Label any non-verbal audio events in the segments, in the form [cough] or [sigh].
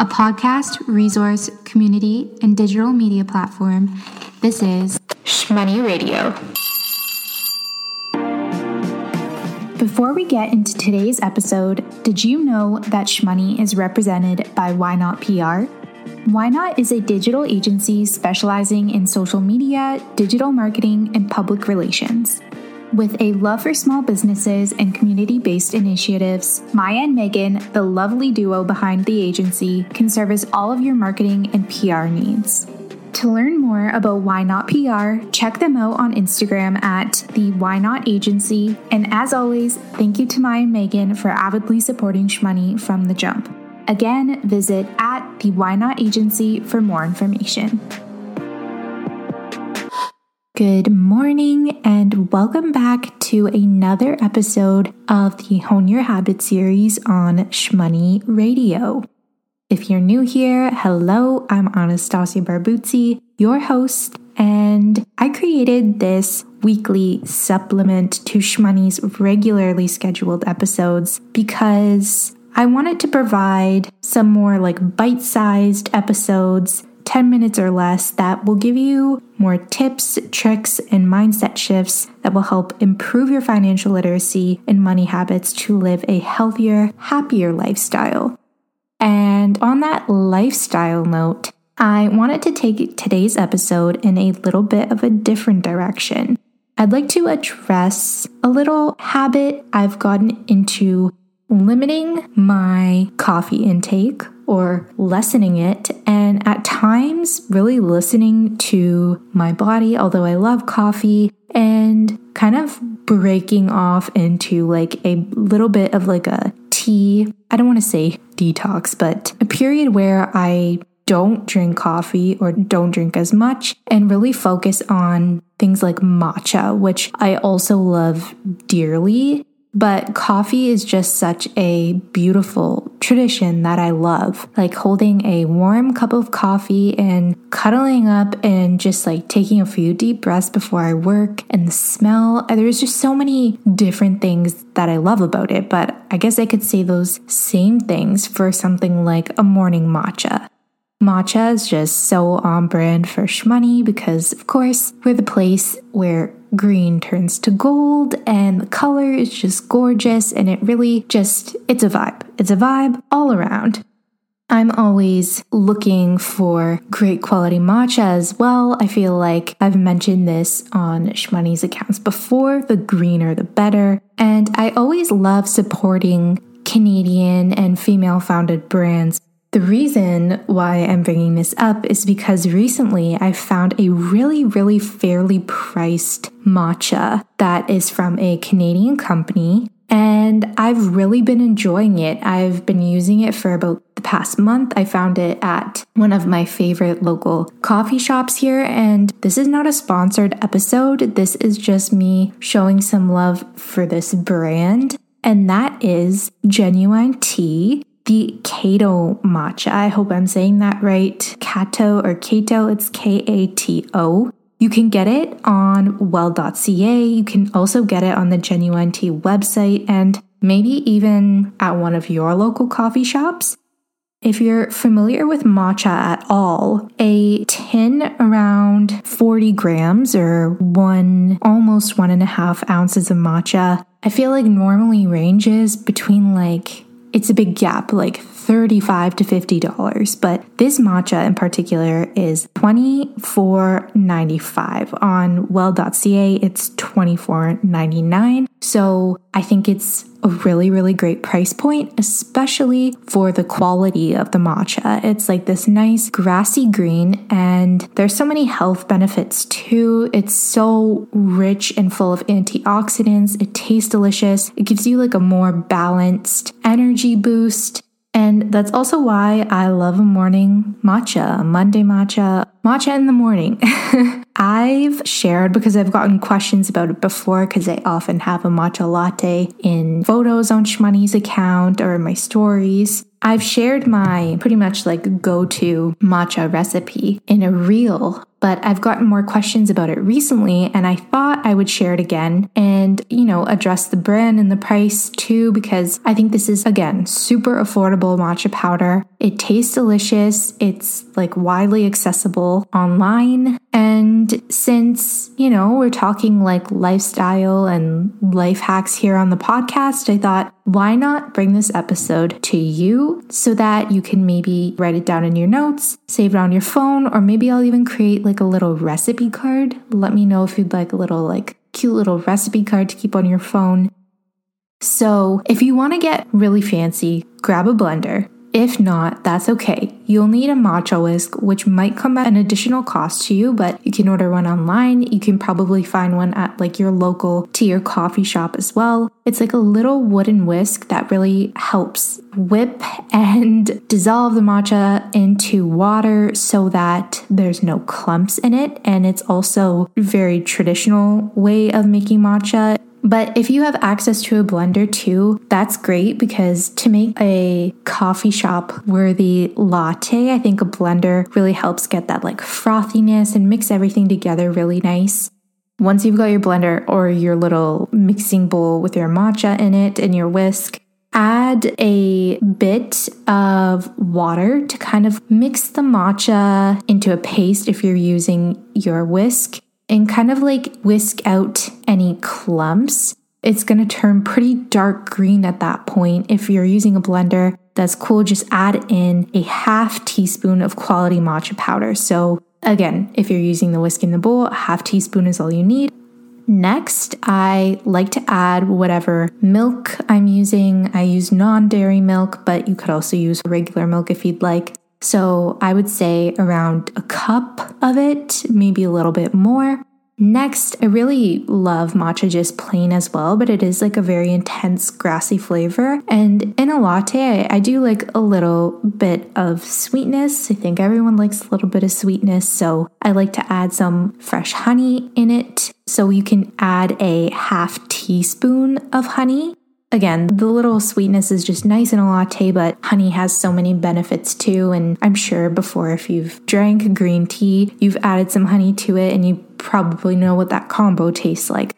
a podcast, resource, community, and digital media platform. This is Shmoney Radio. Before we get into today's episode, did you know that Shmoney is represented by Why Not PR? Why Not is a digital agency specializing in social media, digital marketing, and public relations. With a love for small businesses and community based initiatives, Maya and Megan, the lovely duo behind the agency, can service all of your marketing and PR needs. To learn more about Why Not PR, check them out on Instagram at the Why Not Agency. And as always, thank you to Maya and Megan for avidly supporting Shmoney from the jump. Again, visit at the Why Not Agency for more information. Good morning, and welcome back to another episode of the Hone Your Habit series on Shmoney Radio. If you're new here, hello, I'm Anastasia Barbuzzi, your host, and I created this weekly supplement to Shmoney's regularly scheduled episodes because I wanted to provide some more like bite sized episodes 10 minutes or less that will give you more tips, tricks, and mindset shifts that will help improve your financial literacy and money habits to live a healthier, happier lifestyle. And on that lifestyle note, I wanted to take today's episode in a little bit of a different direction. I'd like to address a little habit I've gotten into limiting my coffee intake or lessening it, and at times really listening to my body, although I love coffee, and kind of breaking off into like a little bit of like a tea. I don't want to say detox, but a period where I don't drink coffee or don't drink as much and really focus on things like matcha, which I also love dearly. But coffee is just such a beautiful tradition that I love. Like holding a warm cup of coffee and cuddling up and just like taking a few deep breaths before I work and the smell. There's just so many different things that I love about it. But I guess I could say those same things for something like a morning matcha. Matcha is just so on brand for Shmoney because, of course, we're the place where green turns to gold and the color is just gorgeous and it really just, it's a vibe. It's a vibe all around. I'm always looking for great quality matcha as well. I feel like I've mentioned this on Shmoney's accounts before the greener the better. And I always love supporting Canadian and female founded brands the reason why I'm bringing this up is because recently I found a really, really fairly priced matcha that is from a Canadian company. And I've really been enjoying it. I've been using it for about the past month. I found it at one of my favorite local coffee shops here. And this is not a sponsored episode. This is just me showing some love for this brand. And that is Genuine Tea the Kato matcha. I hope I'm saying that right. Kato or Kato, it's K A T O. You can get it on well.ca. You can also get it on the Genuine Tea website and maybe even at one of your local coffee shops. If you're familiar with matcha at all, a tin around 40 grams or one, almost one and a half ounces of matcha, I feel like normally ranges between like it's a big gap, like 35 to $50. But this matcha in particular is $24.95. On well.ca, it's $24.99. So I think it's a really, really great price point, especially for the quality of the matcha. It's like this nice grassy green, and there's so many health benefits too. It's so rich and full of antioxidants. It tastes delicious. It gives you like a more balanced energy boost. And that's also why I love a morning matcha, Monday matcha, matcha in the morning. [laughs] I've shared because I've gotten questions about it before because I often have a matcha latte in photos on Shmoney's account or in my stories. I've shared my pretty much like go to matcha recipe in a reel but I've gotten more questions about it recently and I thought I would share it again and, you know, address the brand and the price too because I think this is again super affordable matcha powder. It tastes delicious. It's like widely accessible online and since, you know, we're talking like lifestyle and life hacks here on the podcast, I thought why not bring this episode to you so that you can maybe write it down in your notes, save it on your phone, or maybe I'll even create like a little recipe card. Let me know if you'd like a little like cute little recipe card to keep on your phone. So, if you want to get really fancy, grab a blender if not, that's okay. You'll need a matcha whisk, which might come at an additional cost to you, but you can order one online. You can probably find one at like your local tea or coffee shop as well. It's like a little wooden whisk that really helps whip [laughs] and dissolve the matcha into water so that there's no clumps in it. And it's also very traditional way of making matcha. But if you have access to a blender too, that's great because to make a coffee shop worthy latte, I think a blender really helps get that like frothiness and mix everything together really nice. Once you've got your blender or your little mixing bowl with your matcha in it and your whisk, add a bit of water to kind of mix the matcha into a paste if you're using your whisk and kind of like whisk out any clumps. It's going to turn pretty dark green at that point. If you're using a blender, that's cool. Just add in a half teaspoon of quality matcha powder. So, again, if you're using the whisk in the bowl, a half teaspoon is all you need. Next, I like to add whatever milk I'm using. I use non dairy milk, but you could also use regular milk if you'd like. So I would say around a cup of it, maybe a little bit more. Next, I really love matcha just plain as well, but it is like a very intense grassy flavor. And in a latte, I, I, do like a little bit of sweetness. I think everyone likes a little bit of sweetness, so I like to add some fresh honey in it. So you can add a half teaspoon of honey Again, the little sweetness is just nice in a latte, but honey has so many benefits too. And I'm sure before, if you've drank green tea, you've added some honey to it and you probably know what that combo tastes like.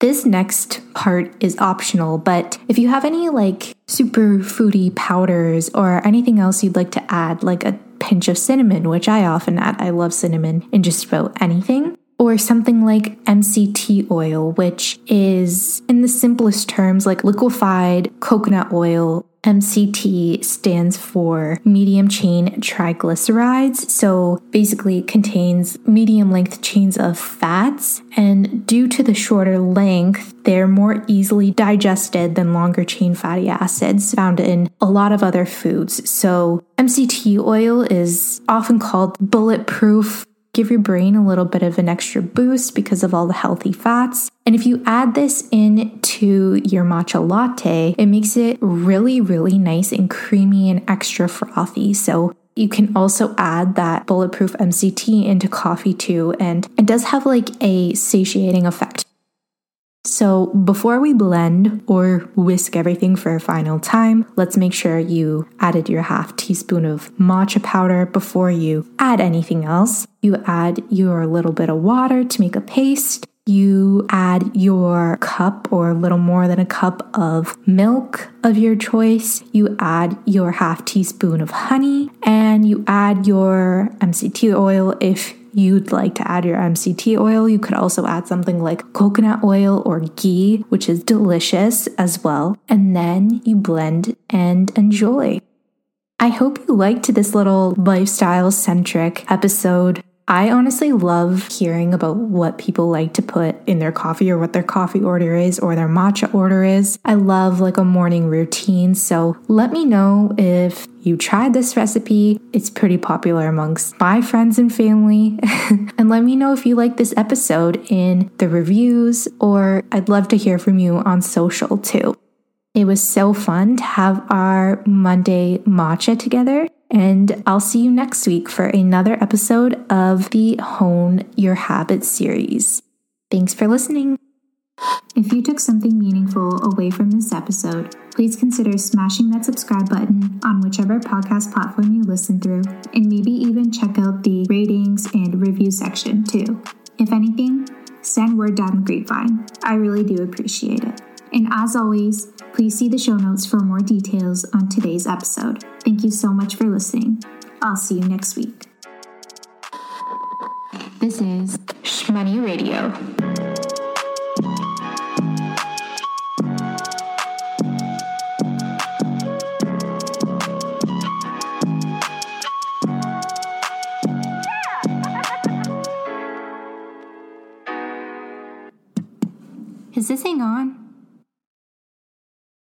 This next part is optional, but if you have any like super foodie powders or anything else you'd like to add, like a pinch of cinnamon, which I often add, I love cinnamon in just about anything, or something like MCT oil, which is, in the simplest terms, like liquefied coconut oil. MCT stands for medium chain triglycerides. So basically, it contains medium length chains of fats. And due to the shorter length, they're more easily digested than longer chain fatty acids found in a lot of other foods. So, MCT oil is often called bulletproof give your brain a little bit of an extra boost because of all the healthy fats. And if you add this into your matcha latte, it makes it really, really nice and creamy and extra frothy. So you can also add that bulletproof MCT into coffee too, and it does have like a satiating effect. So, before we blend or whisk everything for a final time, let's make sure you added your half teaspoon of matcha powder before you add anything else. You add your little bit of water to make a paste. You add your cup or a little more than a cup of milk of your choice. You add your half teaspoon of honey and you add your MCT oil if you'd like to add your MCT oil, you could also add something like coconut oil or ghee, which is delicious as well. And then you blend and enjoy. I hope you liked this little lifestyle centric episode. I honestly love hearing about what people like to put in their coffee or what their coffee order is or their matcha order is. I love like a morning routine. So let me know if you tried this recipe. It's pretty popular amongst my friends and family. [laughs] and let me know if you like this episode in the reviews, or I'd love to hear from you on social too. It was so fun to have our Monday matcha together. And I'll see you next week for another episode of the Hone Your Habits series. Thanks for listening. If you took something meaningful away from this episode, please consider smashing that subscribe button on whichever podcast platform you listen through, and maybe even check out the ratings and review section too. If anything, send word down the grapevine. I really do appreciate it. And as always, please see the show notes for more details on today's episode. Thank you so much for listening. I'll see you next week. This is Shmoney Radio.